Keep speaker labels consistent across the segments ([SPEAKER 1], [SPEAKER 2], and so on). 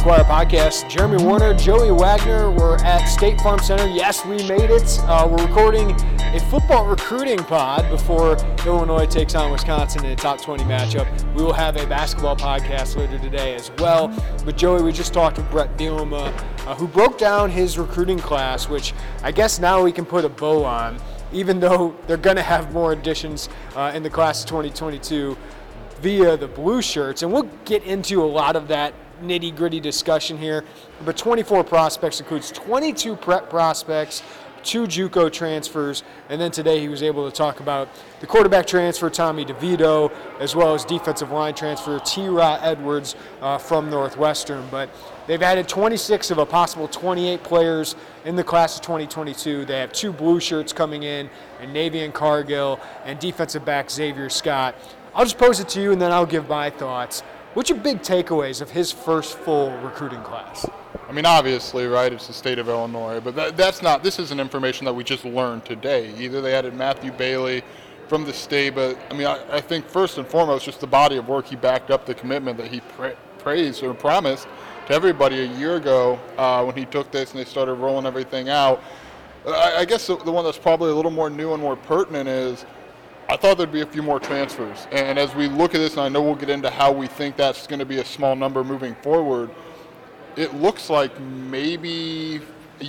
[SPEAKER 1] Inquirer podcast. Jeremy Werner, Joey Wagner, we're at State Farm Center. Yes, we made it. Uh, we're recording a football recruiting pod before Illinois takes on Wisconsin in a top 20 matchup. We will have a basketball podcast later today as well. But Joey, we just talked to Bret Bielema, uh, who broke down his recruiting class, which I guess now we can put a bow on, even though they're going to have more additions uh, in the class of 2022 via the blue shirts. And we'll get into a lot of that nitty gritty discussion here. But 24 prospects includes 22 prep prospects, two JUCO transfers, and then today he was able to talk about the quarterback transfer, Tommy DeVito, as well as defensive line transfer, T. Ra Edwards uh, from Northwestern. But they've added 26 of a possible 28 players in the class of 2022. They have two blue shirts coming in, and Navian Cargill and defensive back Xavier Scott. I'll just pose it to you and then I'll give my thoughts. What's your big takeaways of his first full recruiting class?
[SPEAKER 2] I mean, obviously, right? It's the state of Illinois, but that, that's not. This isn't information that we just learned today. Either they added Matthew Bailey from the state, but I mean, I, I think first and foremost, just the body of work he backed up the commitment that he pra- praised or promised to everybody a year ago uh, when he took this and they started rolling everything out. I, I guess the, the one that's probably a little more new and more pertinent is. I thought there'd be a few more transfers. And as we look at this, and I know we'll get into how we think that's going to be a small number moving forward, it looks like maybe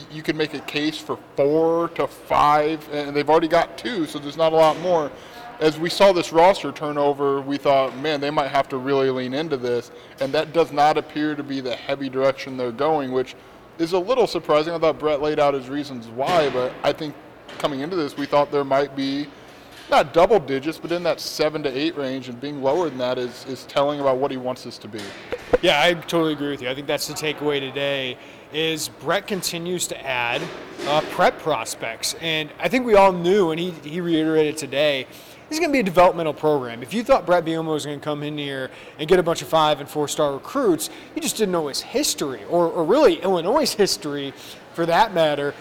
[SPEAKER 2] you could make a case for four to five, and they've already got two, so there's not a lot more. As we saw this roster turnover, we thought, man, they might have to really lean into this, and that does not appear to be the heavy direction they're going, which is a little surprising. I thought Bret laid out his reasons why, but I think coming into this, we thought there might be not double digits, but in that seven to eight range, and being lower than that is, is telling about what he wants this to be.
[SPEAKER 1] Yeah, I totally agree with you. I think that's the takeaway today. Is Bret continues to add uh, prep prospects, and I think we all knew, and he he reiterated today. Is going to be a developmental program. If you thought Bret Bielema was going to come in here and get a bunch of five and four star recruits, you just didn't know his history, or, or really Illinois' history for that matter.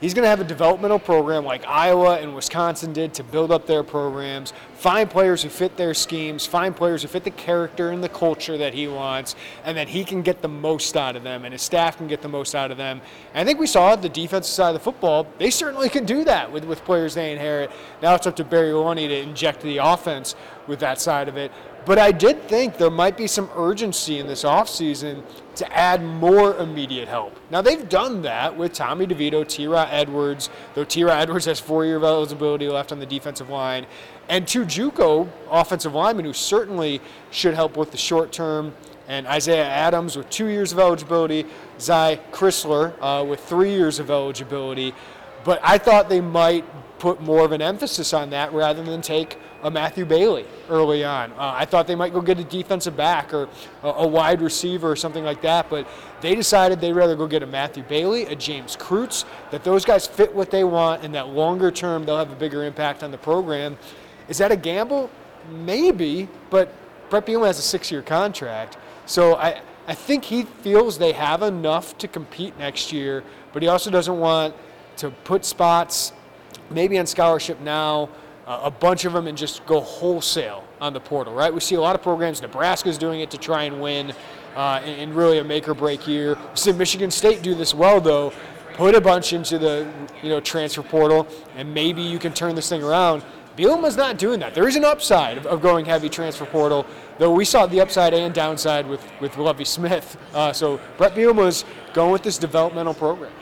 [SPEAKER 1] He's going to have a developmental program like Iowa and Wisconsin did to build up their programs, find players who fit their schemes, find players who fit the character and the culture that he wants, and that he can get the most out of them and his staff can get the most out of them. And I think we saw the defensive side of the football, they certainly can do that with, with players they inherit. Now it's up to Barry Lunney to inject the offense with that side of it. But I did think there might be some urgency in this offseason to add more immediate help. Now, they've done that with Tommy DeVito, T. Ra Edwards, though T. Ra Edwards has four year eligibility left on the defensive line, and two Juco offensive linemen who certainly should help with the short term. And Isaiah Adams with two years of eligibility, Zy Crisler uh, with three years of eligibility. But I thought they might put more of an emphasis on that rather than take a Matthew Bailey early on. Uh, I thought they might go get a defensive back or a, a, wide receiver or something like that, but they decided they'd rather go get a Matthew Bailey, a James Kreutz, that those guys fit what they want, and that longer term they'll have a bigger impact on the program. Is that a gamble? Maybe, but Bret Bielema has a six-year contract, so I, I think he feels they have enough to compete next year, but he also doesn't want to put spots maybe on scholarship now, uh, a bunch of them, and just go wholesale on the portal, right? We see a lot of programs. Nebraska's doing it to try and win uh, in, really a make or break year. We see Michigan State do this well, though. Put a bunch into the you know transfer portal, and maybe you can turn this thing around. Bielema's not doing that. There is an upside of, of going heavy transfer portal, though we saw the upside and downside with, with Lovie Smith. Uh, so Bret Bielema's going with this developmental program.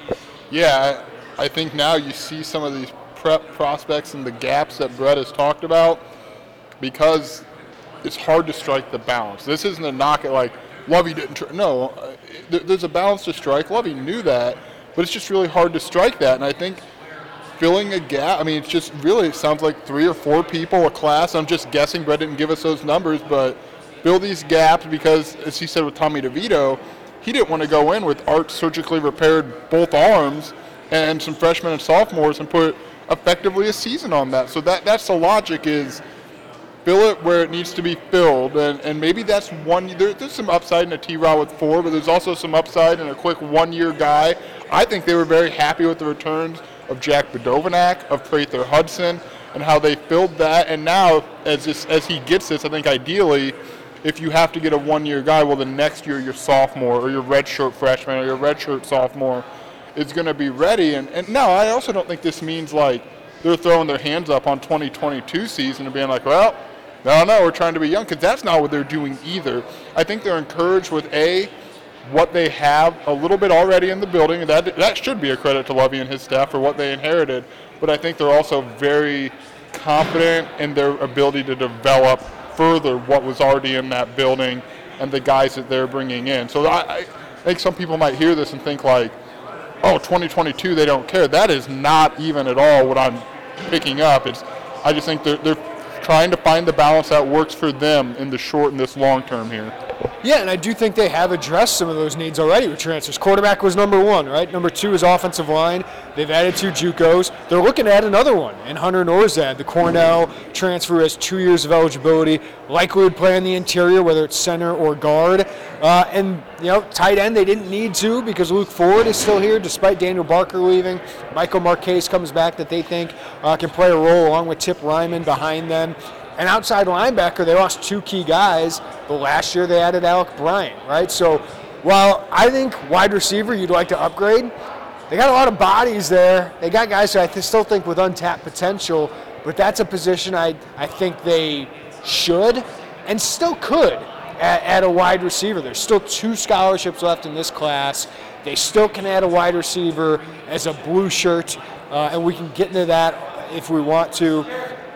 [SPEAKER 2] Yeah, I think now you see some of these prep prospects and the gaps that Bret has talked about because it's hard to strike the balance. This isn't a knock at like Lovie didn't. Tr- no, uh, there's a balance to strike. Lovie knew that, but it's just really hard to strike that. And I think filling a gap. I mean, it's just really it sounds like three or four people a class. I'm just guessing. Bret didn't give us those numbers, but fill these gaps because, as he said with Tommy DeVito, he didn't want to go in with art surgically repaired both arms and some freshmen and sophomores and put effectively a season on that. So that that's the logic is fill it where it needs to be filled, and, and maybe that's one. There, there's some upside in a T-Raw with four, but there's also some upside in a quick one-year guy. I think they were very happy with the returns of Jack Badovinac, of Prather Hudson, and how they filled that. And now, as this, as he gets this, I think ideally, if you have to get a one-year guy, well, the next year your sophomore or your redshirt freshman or your redshirt sophomore is going to be ready. And, and no, I also don't think this means like they're throwing their hands up on 2022 season and being like, well, no, no, we're trying to be young because that's not what they're doing either. I think they're encouraged with a what they have a little bit already in the building. And that that should be a credit to Lovie and his staff for what they inherited. But I think they're also very confident in their ability to develop further what was already in that building and the guys that they're bringing in. So I, I think some people might hear this and think like, oh, 2022, they don't care. That is not even at all what I'm picking up. It's I just think they're, they're trying to find the balance that works for them in the short and this long term here.
[SPEAKER 1] Yeah, and I do think they have addressed some of those needs already with transfers. Quarterback was number one, right? Number two is offensive line. They've added two JUCOs. They're looking at another one and Hunter Nourzad. The Cornell transfer has two years of eligibility. Likely would play in the interior, whether it's center or guard. Uh, and you know, tight end they didn't need to because Luke Ford is still here, despite Daniel Barker leaving. Michael Marchese comes back that they think uh, can play a role along with Tip Reiman behind them. And outside linebacker, they lost two key guys, but last year they added Alec Bryant, right? So while I think wide receiver you'd like to upgrade, they got a lot of bodies there. They got guys who I th- still think with untapped potential, but that's a position I, I think they should and still could at, at a wide receiver. There's still two scholarships left in this class. They still can add a wide receiver as a blue shirt, uh, and we can get into that if we want to.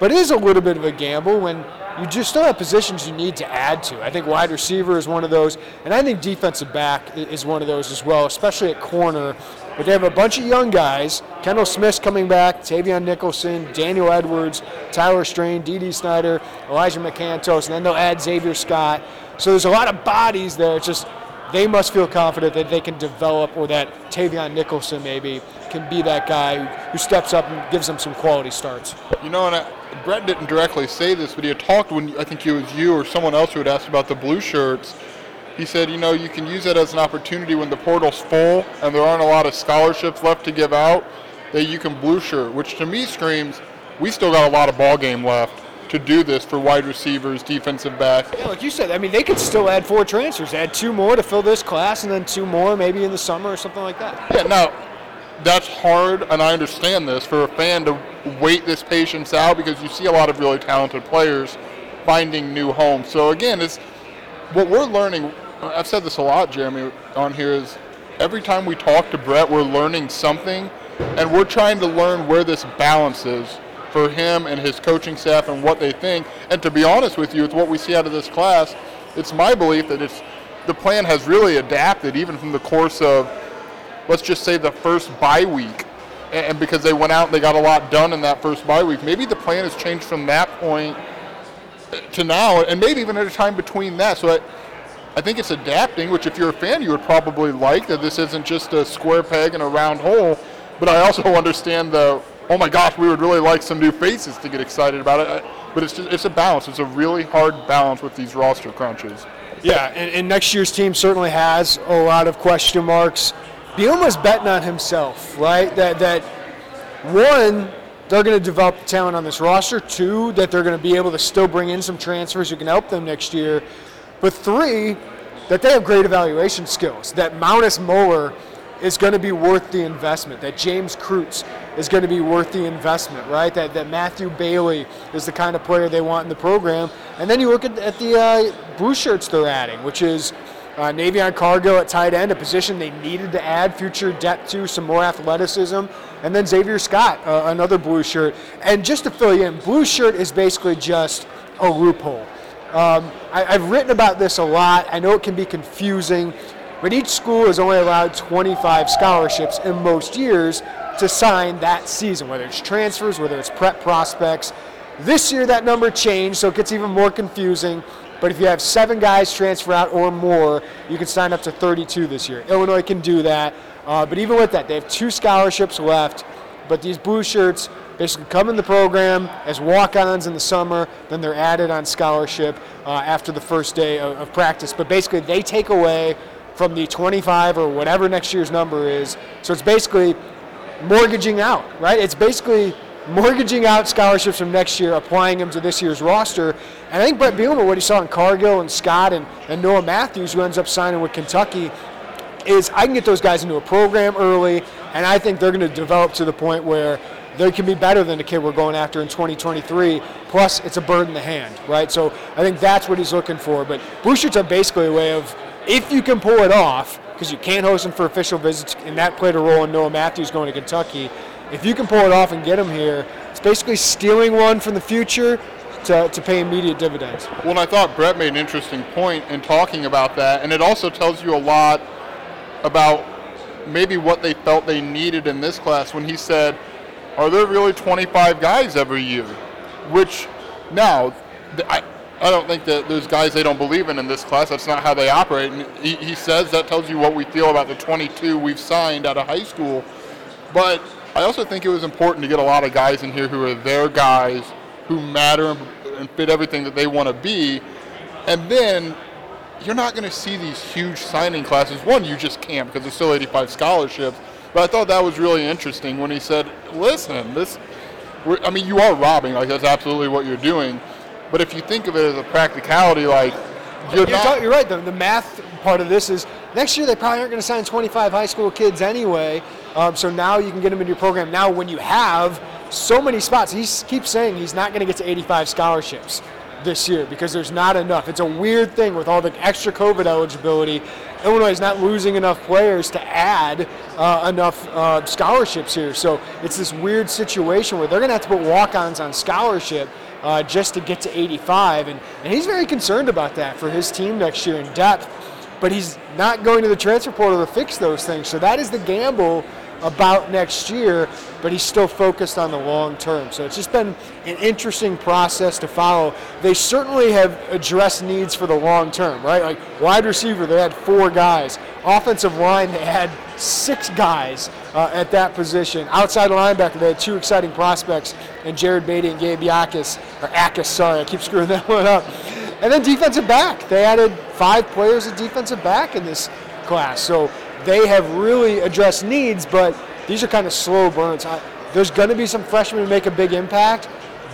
[SPEAKER 1] But it is a little bit of a gamble when you just still have positions you need to add to. I think wide receiver is one of those, and I think defensive back is one of those as well, especially at corner. But they have a bunch of young guys. Kendall Smith's coming back, Tavion Nicholson, Daniel Edwards, Tyler Strain, D.D. Snyder, Elijah McCantos, and then they'll add Xavier Scott. So there's a lot of bodies there. It's just they must feel confident that they can develop, or that Tavion Nicholson maybe can be that guy who steps up and gives them some quality starts.
[SPEAKER 2] You know, and Bret didn't directly say this, but he had talked when I think it was you or someone else who had asked about the blue shirts. He said, you know, you can use that as an opportunity when the portal's full and there aren't a lot of scholarships left to give out, that you can blue shirt, which to me screams we still got a lot of ball game left to do this for wide receivers, defensive back.
[SPEAKER 1] Yeah, like you said, I mean, they could still add four transfers, add two more to fill this class, and then two more maybe in the summer or something like that.
[SPEAKER 2] Yeah, now that's hard, and I understand this for a fan to wait this patience out because you see a lot of really talented players finding new homes. So again, it's what we're learning. I've said this a lot, Jeremy, on here is every time we talk to Bret, we're learning something, and we're trying to learn where this balance is for him and his coaching staff and what they think. And to be honest with you, with what we see out of this class, it's my belief that it's the plan has really adapted even from the course of let's just say the first bye week and because they went out and they got a lot done in that first bye week maybe the plan has changed from that point to now and maybe even at a time between that. So I, I think it's adapting which if you're a fan you would probably like that this isn't just a square peg and a round hole. But I also understand the oh my gosh we would really like some new faces to get excited about it. But it's just it's a balance. It's a really hard balance with these roster crunches.
[SPEAKER 1] Yeah and, and next year's team certainly has a lot of question marks Bielema's betting on himself, right? That that one, they're going to develop the talent on this roster. Two, that they're going to be able to still bring in some transfers who can help them next year. But three, that they have great evaluation skills. That Mountas Moeller is going to be worth the investment. That James Kreutz is going to be worth the investment, right? That, that Matthew Bailey is the kind of player they want in the program. And then you look at, at the uh, blue shirts they're adding, which is uh, Navion Cargill at tight end, a position they needed to add future depth to, some more athleticism. And then Xavier Scott, uh, another blue shirt. And just to fill you in, blue shirt is basically just a loophole. Um, I, I've written about this a lot. I know it can be confusing, but each school is only allowed 25 scholarships in most years to sign that season, whether it's transfers, whether it's prep prospects. This year that number changed, so it gets even more confusing. But if you have seven guys transfer out or more, you can sign up to 32 this year. Illinois can do that. Uh, but even with that, they have two scholarships left. But these blue shirts basically come in the program as walk-ons in the summer, then they're added on scholarship uh, after the first day of, of practice. But basically, they take away from the 25 or whatever next year's number is. So it's basically mortgaging out, right? It's basically mortgaging out scholarships from next year, applying them to this year's roster. And I think Bret Bielema, what he saw in Cargill and Scott and, and Noah Matthews, who ends up signing with Kentucky, is I can get those guys into a program early, and I think they're going to develop to the point where they can be better than the kid we're going after in 2023. Plus, it's a bird in the hand, right? So I think that's what he's looking for. But blue shirts are basically a way of, if you can pull it off, because you can't host them for official visits, and that played a role in Noah Matthews going to Kentucky. If you can pull it off and get them here, it's basically stealing one from the future to, to pay immediate dividends.
[SPEAKER 2] Well, I thought Bret made an interesting point in talking about that, and it also tells you a lot about maybe what they felt they needed in this class when he said, Are there really 25 guys every year? Which now, I, I don't think that there's guys they don't believe in in this class. That's not how they operate. And he, he says that tells you what we feel about the 22 we've signed out of high school. But I also think it was important to get a lot of guys in here who are their guys, who matter and fit everything that they want to be. And then you're not going to see these huge signing classes. One, you just can't because there's still 85 scholarships. But I thought that was really interesting when he said, "Listen, this. I mean, you are robbing. Like that's absolutely what you're doing. But if you think of it as a practicality, like
[SPEAKER 1] you're, you're, not, you're right. The, the math part of this is next year they probably aren't going to sign 25 high school kids anyway. Um, so now you can get them into your program. Now, when you have so many spots, he keeps saying he's not going to get to 85 scholarships this year because there's not enough. It's a weird thing with all the extra COVID eligibility. Illinois is not losing enough players to add uh, enough uh, scholarships here. So it's this weird situation where they're going to have to put walk ons on scholarship. Uh, just to get to 85, and, and he's very concerned about that for his team next year in depth. But he's not going to the transfer portal to fix those things. So that is the gamble about next year, but he's still focused on the long term. So it's just been an interesting process to follow. They certainly have addressed needs for the long term, right? Like wide receiver, they had four guys. Offensive line, they had six guys uh, at that position. Outside linebacker, they had two exciting prospects, and Jared Beatty and Gabe Yakis, or Akis, sorry, I keep screwing that one up. And then defensive back, they added five players at defensive back in this class. So they have really addressed needs, but these are kind of slow burns. there's going to be some freshmen who make a big impact,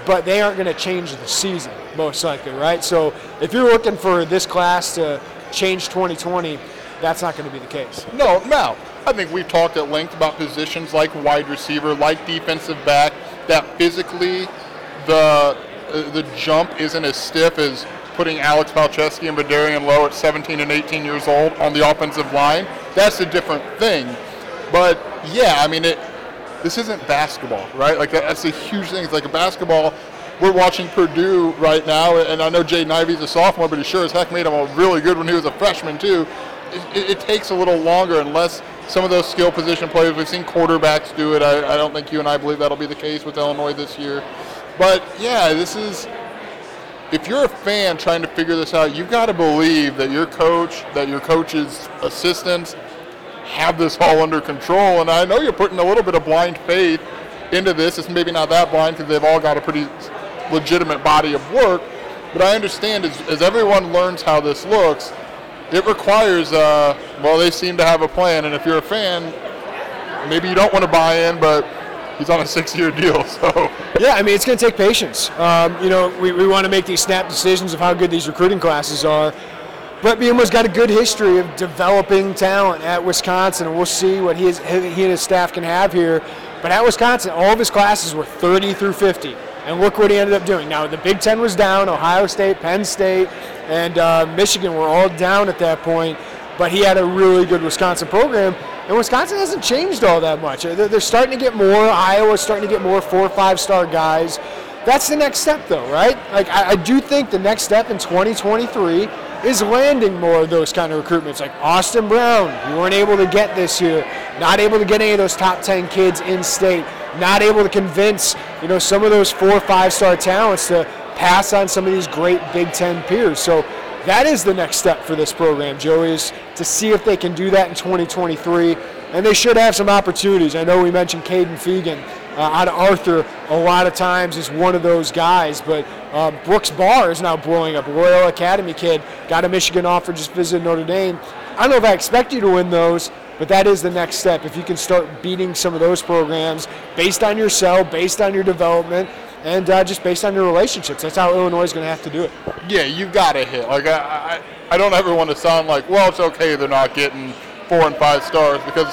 [SPEAKER 1] but they aren't going to change the season, most likely, right? So if you're looking for this class to change 2020, that's not going to be the case.
[SPEAKER 2] No, no. I think we've talked at length about positions like wide receiver, like defensive back, that physically the uh, the jump isn't as stiff as putting Alex Palczewski and Vederian Lowe at 17 and 18 years old on the offensive line. That's a different thing. But yeah, I mean, it. This isn't basketball, right? Like that's a huge thing. It's like a basketball. We're watching Purdue right now, and I know Jaden Ivey's a sophomore, but he sure as heck made him a really good when he was a freshman too. It, it, it takes a little longer unless some of those skill position players. We've seen quarterbacks do it. I, I don't think you and I believe that'll be the case with Illinois this year. But yeah, this is if you're a fan trying to figure this out, you've got to believe that your coach, that your coach's assistants have this all under control. And I know you're putting a little bit of blind faith into this. It's maybe not that blind because they've all got a pretty legitimate body of work. But I understand as, as everyone learns how this looks, it requires, uh, well, they seem to have a plan. And if you're a fan, maybe you don't want to buy in, but he's on a six-year deal. So
[SPEAKER 1] yeah, I mean it's going to take patience. Um, you know, we, we want to make these snap decisions of how good these recruiting classes are. Bret Bielema's got a good history of developing talent at Wisconsin, and we'll see what he, he and his staff can have here. But at Wisconsin, all of his classes were 30 through 50, and look what he ended up doing. Now the Big Ten was down; Ohio State, Penn State, and uh, Michigan were all down at that point. But he had a really good Wisconsin program, and Wisconsin hasn't changed all that much. Uh, they're starting to get more. Iowa's starting to get more four or five star guys. That's the next step, though, right? Like I, I do think the next step in 2023 is landing more of those kind of recruitments. Like Austin Brown, you weren't able to get this year. Not able to get any of those top 10 kids in state. Not able to convince, you know, some of those four or five star talents to pass on some of these great Big Ten peers. So that is the next step for this program, Joey, is to see if they can do that in 2023. And they should have some opportunities. I know we mentioned Kaden Feagin uh, out of Arthur a lot of times is one of those guys, but um, Brooks Barr is now blowing up. Royal Academy kid, got a Michigan offer, just visited Notre Dame. I don't know if I expect you to win those, but that is the next step. If you can start beating some of those programs based on your sell, based on your development, and uh, just based on your relationships. That's how Illinois is going to have to do it.
[SPEAKER 2] Yeah, you got to hit. Like I, I, I don't ever want to sound like, well, it's okay they're not getting four and five stars because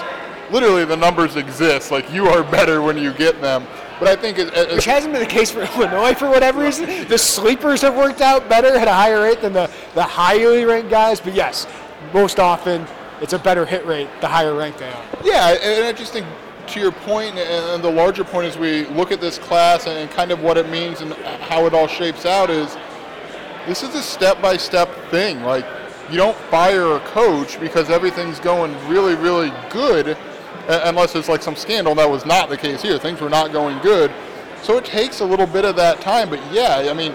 [SPEAKER 2] literally the numbers exist. Like you are better when you get them. But I think it, it,
[SPEAKER 1] which hasn't been the case for Illinois for whatever reason. The sleepers have worked out better at a higher rate than the, the highly ranked guys. But yes, most often it's a better hit rate the higher ranked they are.
[SPEAKER 2] Yeah, and I just think to your point, and the larger point as we look at this class and kind of what it means and how it all shapes out is this is a step-by-step thing. Like you don't fire a coach because everything's going really, really good, unless it's like some scandal. That was not the case here. Things were not going good, so it takes a little bit of that time. But yeah, I mean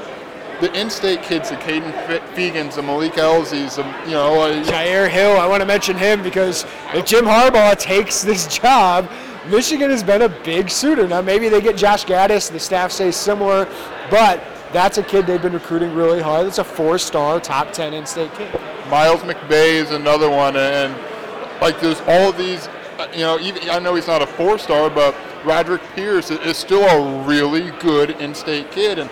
[SPEAKER 2] the in-state kids, the Kaden Feagins, the Malik Elzys, the, you know.
[SPEAKER 1] Jair Hill, I want to mention him because if Jim Harbaugh takes this job, Michigan has been a big suitor. Now maybe they get Josh Gattis, the staff says similar, but that's a kid they've been recruiting really hard. It's a four-star, top 10 in-state kid.
[SPEAKER 2] Miles McBay is another one, and like there's all these, you know, even I know he's not a four-star, but Roderick Pierce is still a really good in-state kid, and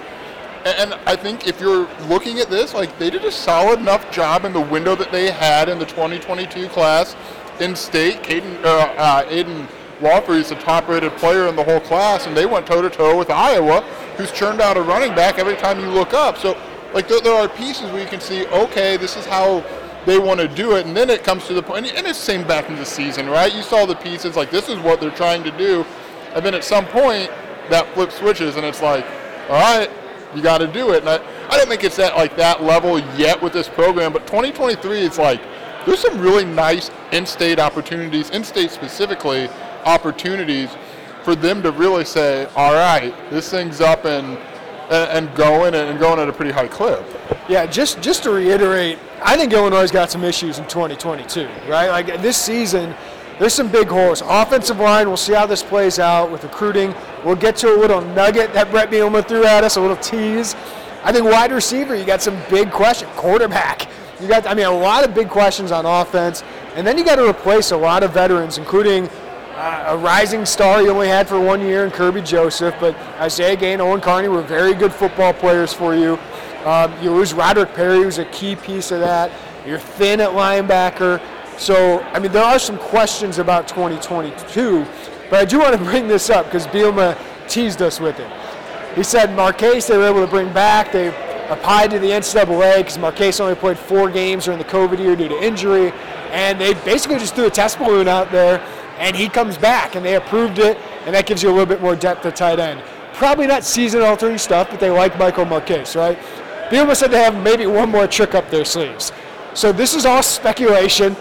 [SPEAKER 2] and I think if you're looking at this, like they did a solid enough job in the window that they had in the 2022 class in state. Caden, uh, uh, Aiden Laughery is the top-rated player in the whole class, and they went toe-to-toe with Iowa, who's churned out a running back every time you look up. So, like, there, there are pieces where you can see, okay, this is how they want to do it, and then it comes to the point, and it's the same back in the season, right? You saw the pieces, like, this is what they're trying to do, and then at some point, that flip switches, and it's like, all right, you got to do it. And I, I don't think it's at like that level yet with this program, but 2023 is like there's some really nice in-state opportunities, in-state specifically opportunities for them to really say, all right, this thing's up and and going and going at a pretty high clip.
[SPEAKER 1] Yeah, just just to reiterate, I think Illinois got some issues in 2022, right? Like this season, there's some big holes. Offensive line, we'll see how this plays out with recruiting. We'll get to a little nugget that Bret Bielema threw at us, a little tease. I think wide receiver, you got some big questions. Quarterback, you got, I mean, a lot of big questions on offense. And then you got to replace a lot of veterans, including uh, a rising star you only had for one year in Kerby Joseph, but Isaiah Gane, Owen Carney were very good football players for you. Um, you lose Roderick Perry, who's a key piece of that. You're thin at linebacker. So, I mean, there are some questions about 2022, but I do want to bring this up because Bielema teased us with it. He said Marchese they were able to bring back. They applied to the NCAA because Marchese only played four games during the COVID year due to injury, and they basically just threw a test balloon out there, and he comes back, and they approved it, and that gives you a little bit more depth at tight end. Probably not season-altering stuff, but they like Michael Marchese, right? Bielema said they have maybe one more trick up their sleeves. So this is all speculation.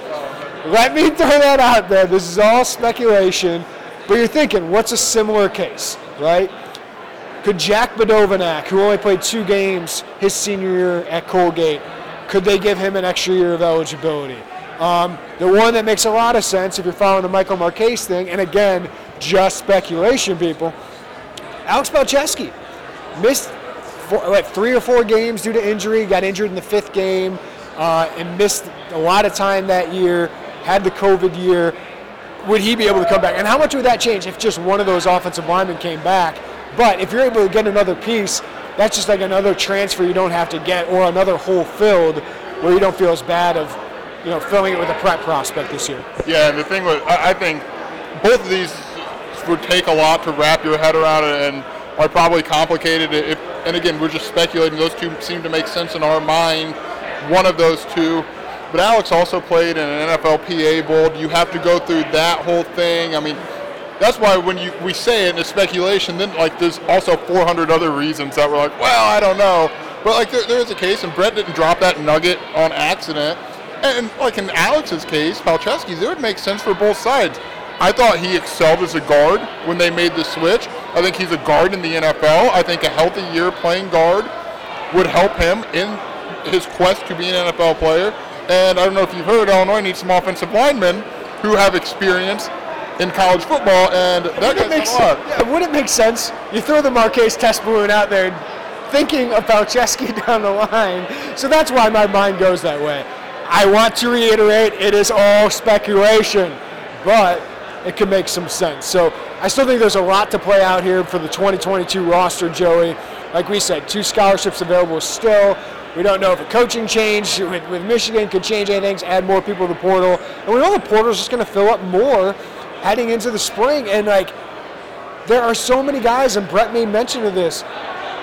[SPEAKER 1] Let me throw that out there. This is all speculation. But you're thinking, what's a similar case, right? Could Jack Badovinac, who only played two games his senior year at Colgate, could they give him an extra year of eligibility? Um, the one that makes a lot of sense if you're following the Michael Marchese thing, and again, just speculation, people. Alex Palczewski missed four, three or four games due to injury, got injured in the fifth game, uh, and missed a lot of time that year had the COVID year, would he be able to come back? And how much would that change if just one of those offensive linemen came back? But if you're able to get another piece, that's just like another transfer you don't have to get, or another hole filled where you don't feel as bad of, you know, filling it with a prep prospect this year.
[SPEAKER 2] Yeah, and the thing with I think both of these would take a lot to wrap your head around and are probably complicated. If, and again, we're just speculating. Those two seem to make sense in our mind. One of those two but Alex also played in an NFLPA Bowl. You have to go through that whole thing. I mean, that's why when you we say it in a speculation, then like there's also 400 other reasons that we're like, well, I don't know. But like there, there is a case, and Bret didn't drop that nugget on accident. And, like in Alex's case, Palczewski's, it would make sense for both sides. I thought he excelled as a guard when they made the switch. I think he's a guard in the NFL. I think a healthy year playing guard would help him in his quest to be an NFL player. And I don't know if you've heard, Illinois needs some offensive linemen who have experience in college football, and that
[SPEAKER 1] Would it, make
[SPEAKER 2] a lot.
[SPEAKER 1] sense? yeah, would it make sense? You throw the Marchese test balloon out there thinking of Palczewski down the line. So that's why my mind goes that way. I want to reiterate, it is all speculation, but it could make some sense. So I still think there's a lot to play out here for the 2022 roster, Joey. Like we said, two scholarships available still. We don't know if a coaching change with, with Michigan could change anything, add more people to the portal. And we know the portal is just going to fill up more heading into the spring. And like, there are so many guys, and Bret made mention of this.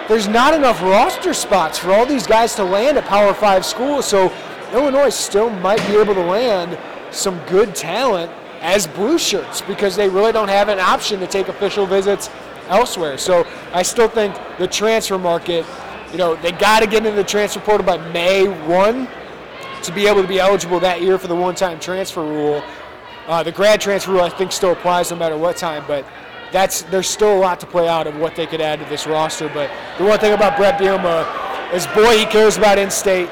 [SPEAKER 1] There's not enough roster spots for all these guys to land at Power Five schools. So Illinois still might be able to land some good talent as blue shirts because they really don't have an option to take official visits elsewhere. So I still think the transfer market, you know, they got to get into the transfer portal by May 1 to be able to be eligible that year for the one-time transfer rule. Uh, the grad transfer rule, I think, still applies no matter what time, but that's there's still a lot to play out of what they could add to this roster. But the one thing about Bret Bielema is, boy, he cares about in-state.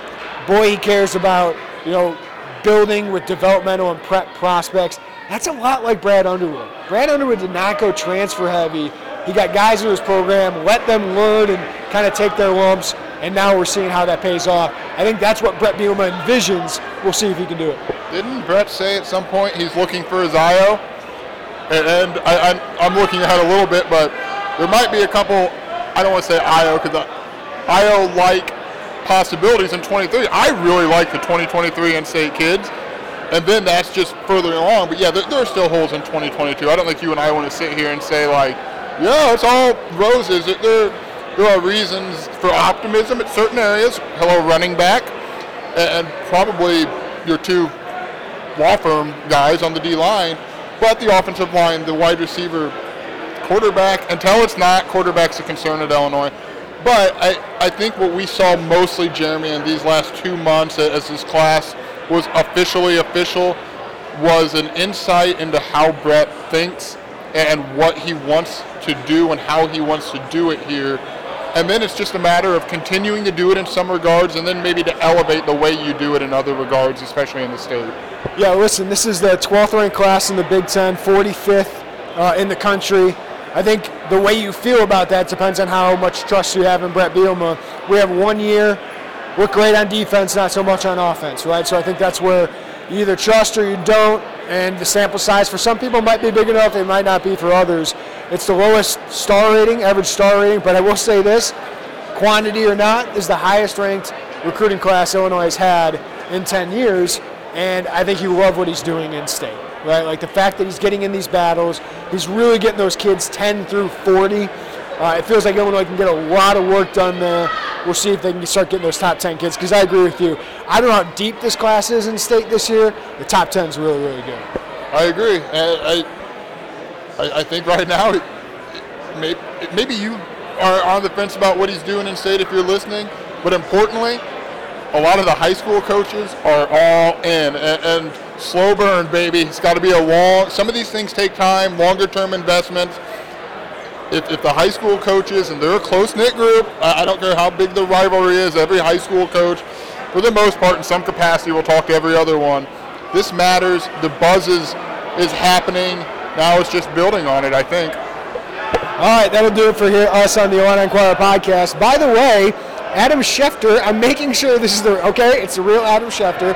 [SPEAKER 1] Boy, he cares about you know building with developmental and prep prospects. That's a lot like Brad Underwood. Brad Underwood did not go transfer heavy. He got guys in his program, let them learn and kind of take their lumps, and now we're seeing how that pays off. I think that's what Bret Bielema envisions. We'll see if he can do it.
[SPEAKER 2] Didn't Bret say at some point he's looking for his IO? And, and I, I'm, I'm looking ahead a little bit, but there might be a couple, I don't want to say IO, because IO-like possibilities in 23. I really like the 2023 in-state kids. And then that's just further along. But yeah, there, there, are still holes in 2022. I don't think you and I want to sit here and say like, yeah, it's all roses. There, there are reasons for optimism at certain areas. Hello, running back, and probably your two law firm guys on the D line. But the offensive line, the wide receiver, quarterback, until it's not, quarterback's a concern at Illinois. But I, I think what we saw mostly, Jeremy, in these last two months as this class was officially official was an insight into how Bret thinks and what he wants to do and how he wants to do it here. And then it's just a matter of continuing to do it in some regards and then maybe to elevate the way you do it in other regards, especially in the state.
[SPEAKER 1] Yeah, listen, this is the 12th ranked class in the Big Ten, 45th uh, in the country. I think the way you feel about that depends on how much trust you have in Bret Bielema. We have one year we're great on defense, not so much on offense, right? So I think that's where you either trust or you don't, and the sample size for some people might be big enough, it might not be for others. It's the lowest star rating, average star rating, but I will say this quantity or not, is the highest ranked recruiting class Illinois has had in 10 years, and I think you love what he's doing in state, right? Like the fact that he's getting in these battles, he's really getting those kids 10 through 40 uh, it feels like Illinois can get a lot of work done there. We'll see if they can start getting those top 10 kids because I agree with you. I don't know how deep this class is in state this year. The top 10 is really, really good.
[SPEAKER 2] I agree. I, I, I think right now, it, maybe, maybe you are on the fence about what he's doing in state if you're listening, but importantly, a lot of the high school coaches are all in and, and slow burn, baby. It's got to be a long. Some of these things take time, longer term investments if, if the high school coaches, and they're a close knit group, I, don't care how big the rivalry is, every high school coach, for the most part, in some capacity, will talk to every other one. This matters. The buzz is, is happening. Now it's just building on it, I think.
[SPEAKER 1] All right, that'll do it for here, us on the Illini Inquirer podcast. By the way, Adam Schefter, I'm making sure this is the, okay, it's the real Adam Schefter.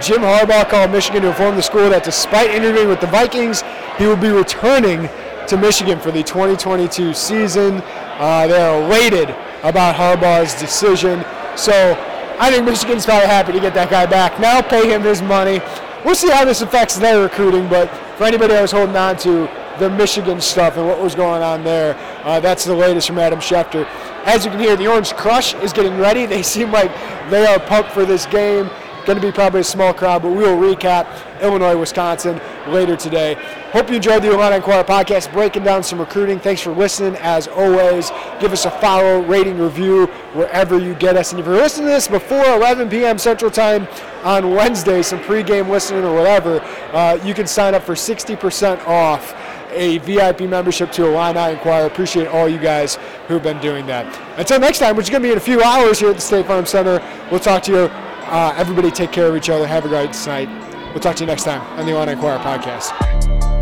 [SPEAKER 1] Jim Harbaugh called Michigan to inform the school that despite interviewing with the Vikings, he will be returning to Michigan for the 2022 season. Uh, they're elated about Harbaugh's decision. So I think Michigan's probably happy to get that guy back. Now pay him his money. We'll see how this affects their recruiting, but for anybody that was holding on to the Michigan stuff and what was going on there, uh, that's the latest from Adam Schefter. As you can hear, the Orange Crush is getting ready. They seem like they are pumped for this game. Going to be probably a small crowd, but we will recap Illinois, Wisconsin later today. Hope you enjoyed the Illini Inquirer podcast, breaking down some recruiting. Thanks for listening. As always, give us a follow, rating, review wherever you get us. And if you're listening to this before 11 p.m. Central Time on Wednesday, some pregame listening or whatever, uh, you can sign up for 60% off a VIP membership to Illini Inquirer. Appreciate all you guys who have been doing that. Until next time, which is going to be in a few hours here at the State Farm Center, we'll talk to you. Uh, everybody take care of each other. Have a great night. We'll talk to you next time on the Illini Inquirer podcast.